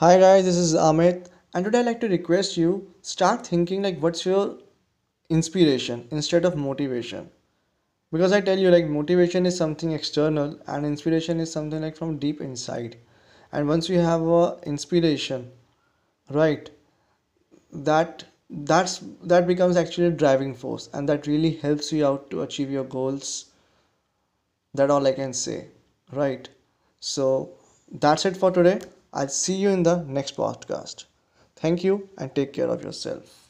Hi guys, this is Amit, and today I'd like to request you start thinking like what's your inspiration instead of motivation. Because I tell you, like motivation is something external, and inspiration is something like from deep inside. And once you have a inspiration, right, that that's that becomes actually a driving force, and that really helps you out to achieve your goals. That all I can say, right? So that's it for today. I'll see you in the next podcast. Thank you and take care of yourself.